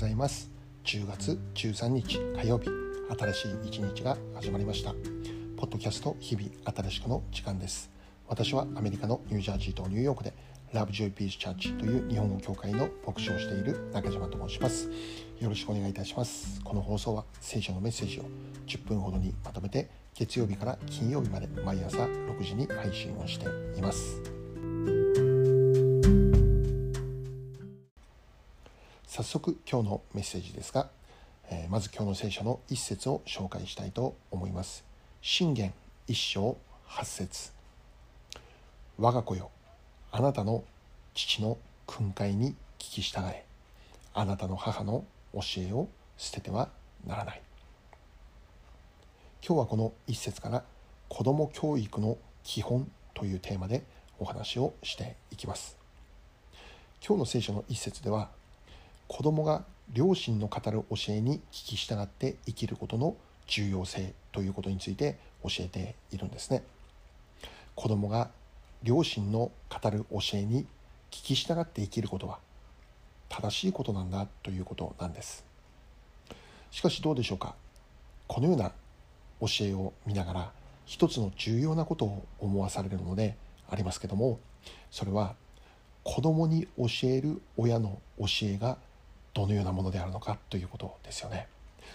ございます。10月13日火曜日。新しい一日が始まりました。ポッドキャスト日々新しくの時間です。私はアメリカのニュージャージーとニューヨークでラブジョイピースチャーチという日本語協会の牧師をしている中島と申します。よろしくお願いいたします。この放送は聖書のメッセージを10分ほどにまとめて月曜日から金曜日まで毎朝6時に配信をしています。早速今日のメッセージですが、え、まず今日の聖書の一節を紹介したいと思います。信玄一章八節。我が子よあなたの父の訓戒に聞き従え。あなたの母の教えを捨ててはならない。今日はこの一節から子ども教育の基本というテーマでお話をしていきます。今日の聖書の一節では子どもが両親の語る教えに聞き従って生きることの重要性ということについて教えているんですね。子どもが両親の語る教えに聞き従って生きることは正しいことなんだということなんです。しかしどうでしょうか？このような教えを見ながら一つの重要なことを思わされるのでありますけどもそれは子供に教える親の教えがどのようなものであるのかということですよね。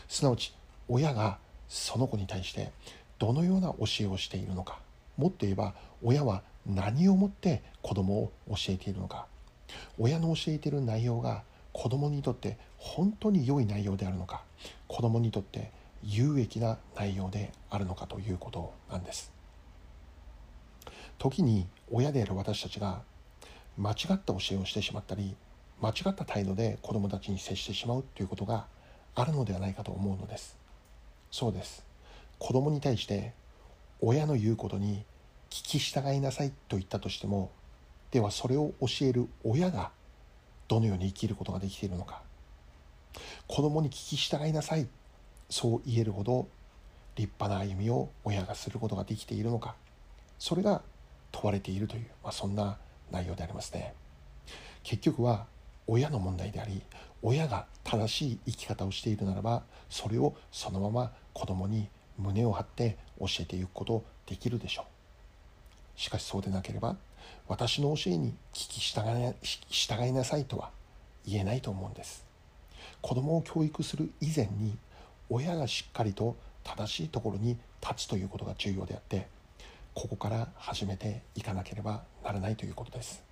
すなわち親がその子に対してどのような教えをしているのか。もっと言えば親は何をもって子供を教えているのか。親の教えている内容が子供にとって本当に良い内容であるのか。子供にとって有益な内容であるのかということなんです。時に親である私たちが間違った教えをしてしまったり間違った態度で子供たちに接してしまうということがあるのではないかと思うのです。そうです。子供に対して親の言うことに聞き従いなさいと言ったとしてもではそれを教える親がどのように生きることができているのか。子供に聞き従いなさいそう言えるほど立派な歩みを親がすることができているのか。それが問われているという、まあ、そんな内容でありますね。結局は親の問題であり親が正しい生き方をしているならばそれをそのまま子供に胸を張って教えていくことできるでしょう。しかしそうでなければ私の教えに聞き従い従いなさいとは言えないと思うんです。子供を教育する以前に親がしっかりと正しいところに立つということが重要であってここから始めていかなければならないということです。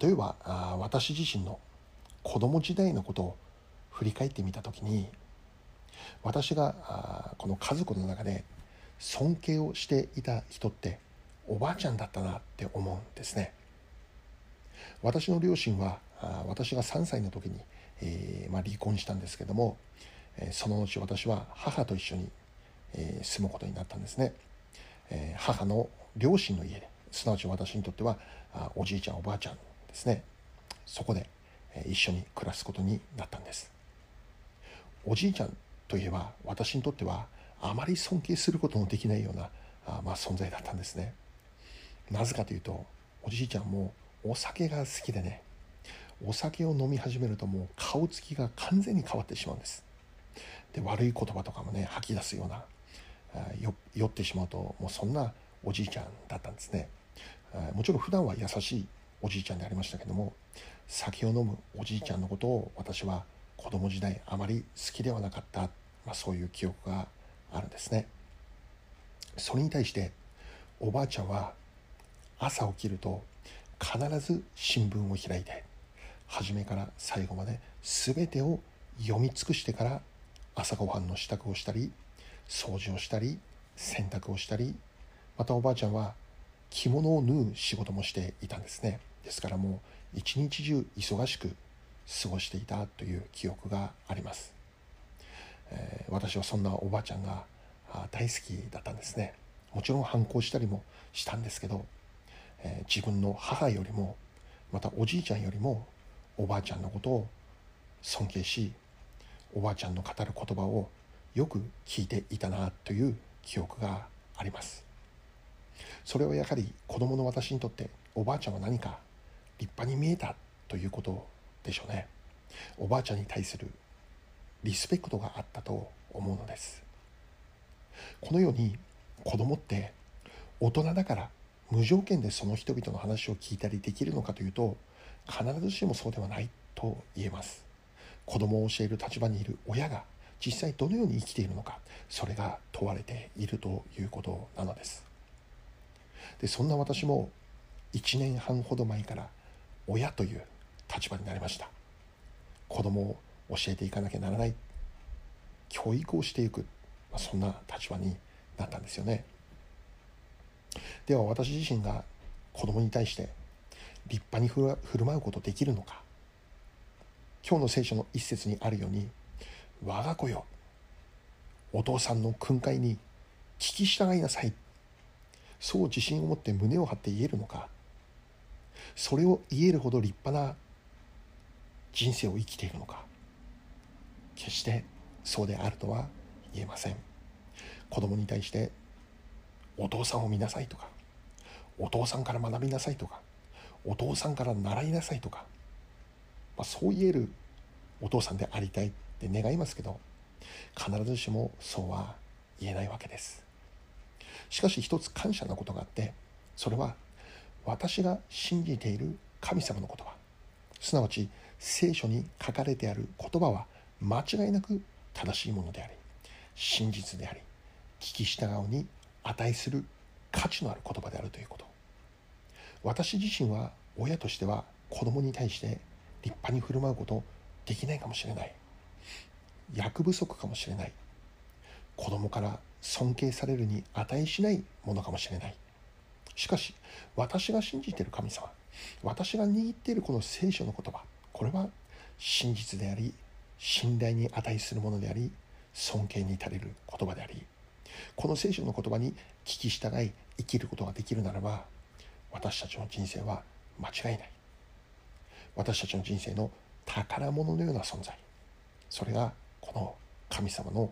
例えば私自身の子供時代のことを振り返ってみた時に私がこの家族の中で尊敬をしていた人っておばあちゃんだったなって思うんですね。私の両親は私が3歳の時に、えー、まあ、離婚したんですけども、その後私は母と一緒に、えー、住むことになったんですね、え母の両親の家ですなわち私にとってはおじいちゃんおばあちゃんですね。そこで一緒に暮らすことになったんです。おじいちゃんといえば私にとってはあまり尊敬することのできないようなあ、まあ、存在だったんですね。なぜかというとおじいちゃんもお酒が好きでねお酒を飲み始めるともう顔つきが完全に変わってしまうんです。で悪い言葉とかもね吐き出すような酔ってしまうともうそんなおじいちゃんだったんですね。もちろん普段は優しいおじいちゃんでありましたけども酒を飲むおじいちゃんのことを私は子供時代あまり好きではなかった、まあ、そういう記憶があるんですね。それに対しておばあちゃんは朝起きると必ず新聞を開いて初めから最後まで全てを読み尽くしてから朝ごはんの支度をしたり掃除をしたり洗濯をしたりまたおばあちゃんは着物を縫う仕事もしていたんですね。ですからもう一日中忙しく過ごしていたという記憶があります、えー、私はそんなおばあちゃんが大好きだったんですね。もちろん反抗したりもしたんですけど、えー、自分の母よりもまたおじいちゃんよりもおばあちゃんのことを尊敬しおばあちゃんの語る言葉をよく聞いていたなという記憶があります。それはやはり子供の私にとっておばあちゃんは何か立派に見えたということでしょうね。おばあちゃんに対するリスペクトがあったと思うのです。このように子供って大人だから無条件でその人々の話を聞いたりできるのかというと必ずしもそうではないと言えます。子供を教える立場にいる親が実際どのように生きているのかそれが問われているということなのです。でそんな私も1年半ほど前から親という立場になりました。子供を教えていかなきゃならない。教育をしていく、まあ、そんな立場になったんですよね。では私自身が子供に対して立派に振る舞うことできるのか。今日の聖書の一節にあるように「我が子よお父さんの訓戒に聞き従いなさい」そう自信を持って胸を張って言えるのか。それを言えるほど立派な人生を生きているのか。決してそうであるとは言えません。子供に対してお父さんを見なさいとかお父さんから学びなさいとかお父さんから習いなさいとか、まあ、そう言えるお父さんでありたいって願いますけど必ずしもそうは言えないわけです。しかし一つ感謝なことがあってそれは私が信じている神様の言葉。すなわち聖書に書かれてある言葉は間違いなく正しいものであり真実であり聞き従うに値する価値のある言葉であるということ。私自身は親としては子供に対して立派に振る舞うことできないかもしれない。役不足かもしれない。子供から尊敬されるに値しないものかもしれない。しかし私が信じている神様私が握っているこの聖書の言葉これは真実であり信頼に値するものであり尊敬に至れる言葉でありこの聖書の言葉に聞き従い生きることができるならば私たちの人生は間違いない。私たちの人生の宝物のような存在。それがこの神様の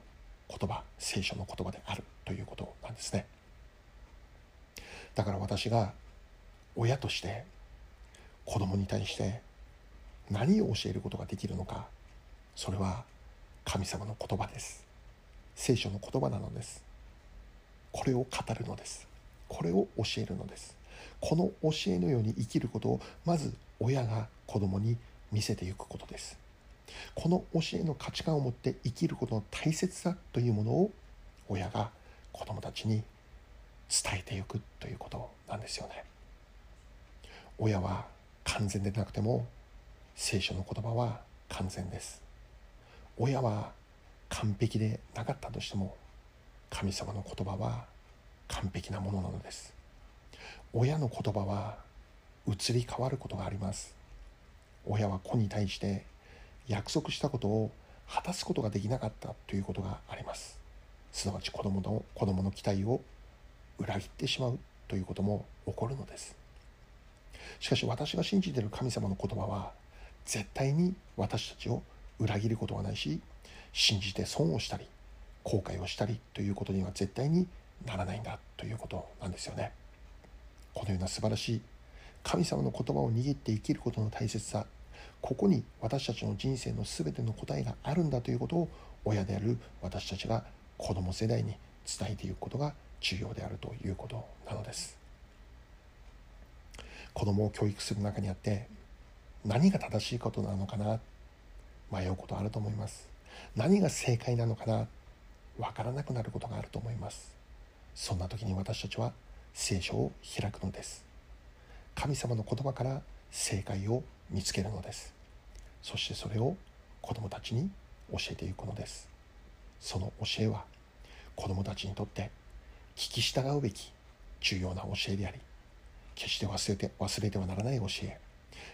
言葉聖書の言葉であるということなんですね。だから私が親として子供に対して何を教えることができるのかそれは神様の言葉です。聖書の言葉なのです。これを語るのです。これを教えるのです。この教えのように生きることをまず親が子供に見せていくことです。この教えの価値観を持って生きることの大切さというものを親が子供たちに伝えていくということなんですよね。親は完全でなくても聖書の言葉は完全です。親は完璧でなかったとしても神様の言葉は完璧なものなのです。親の言葉は移り変わることがあります。親は子に対して約束したことを果たすことができなかったということがあります。すなわち子供の子供の期待を裏切ってしまうということも起こるのです。しかし私が信じている神様の言葉は絶対に私たちを裏切ることはないし信じて損をしたり後悔をしたりということには絶対にならないんだということなんですよね。このような素晴らしい神様の言葉を握って生きることの大切さここに私たちの人生の全ての答えがあるんだということを親である私たちが子供世代に伝えていくことが重要であるということなのです。子供を教育する中にあって何が正しいことなのかな？迷うことあると思います。何が正解なのかな？分からなくなることがあると思います。そんな時に私たちは聖書を開くのです。神様の言葉から正解を見つけるのです。そしてそれを子供たちに教えていくのです。その教えは子供たちにとって聞き従うべき重要な教えであり決して忘れて忘れてはならない教え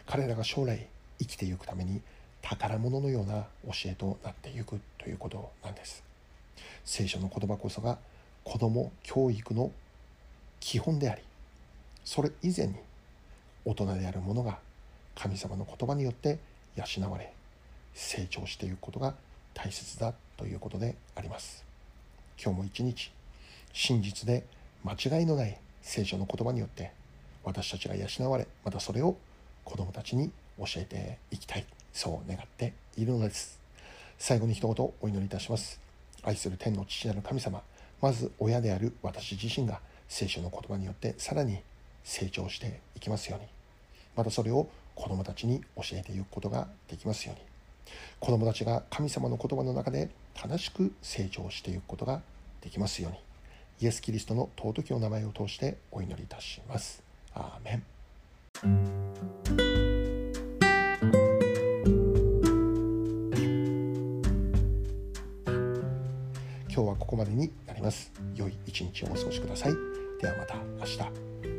彼らが将来生きていくために宝物のような教えとなっていくということなんです。聖書の言葉こそが子供教育の基本でありそれ以前に大人である者が神様の言葉によって養われ成長していくことが大切だということであります。今日も一日真実で間違いのない聖書の言葉によって私たちが養われまたそれを子供たちに教えていきたいそう願っているのです。最後に一言お祈りいたします。愛する天の父なる神様まず親である私自身が聖書の言葉によってさらに成長していきますように。またそれを子供たちに教えていくことができますように。子供たちが神様の言葉の中で正しく成長していくことができますように。イエス・キリストの尊きお名前を通してお祈りいたします。アーメン。今日はここまでになります。良い一日をお過ごしください。ではまた明日。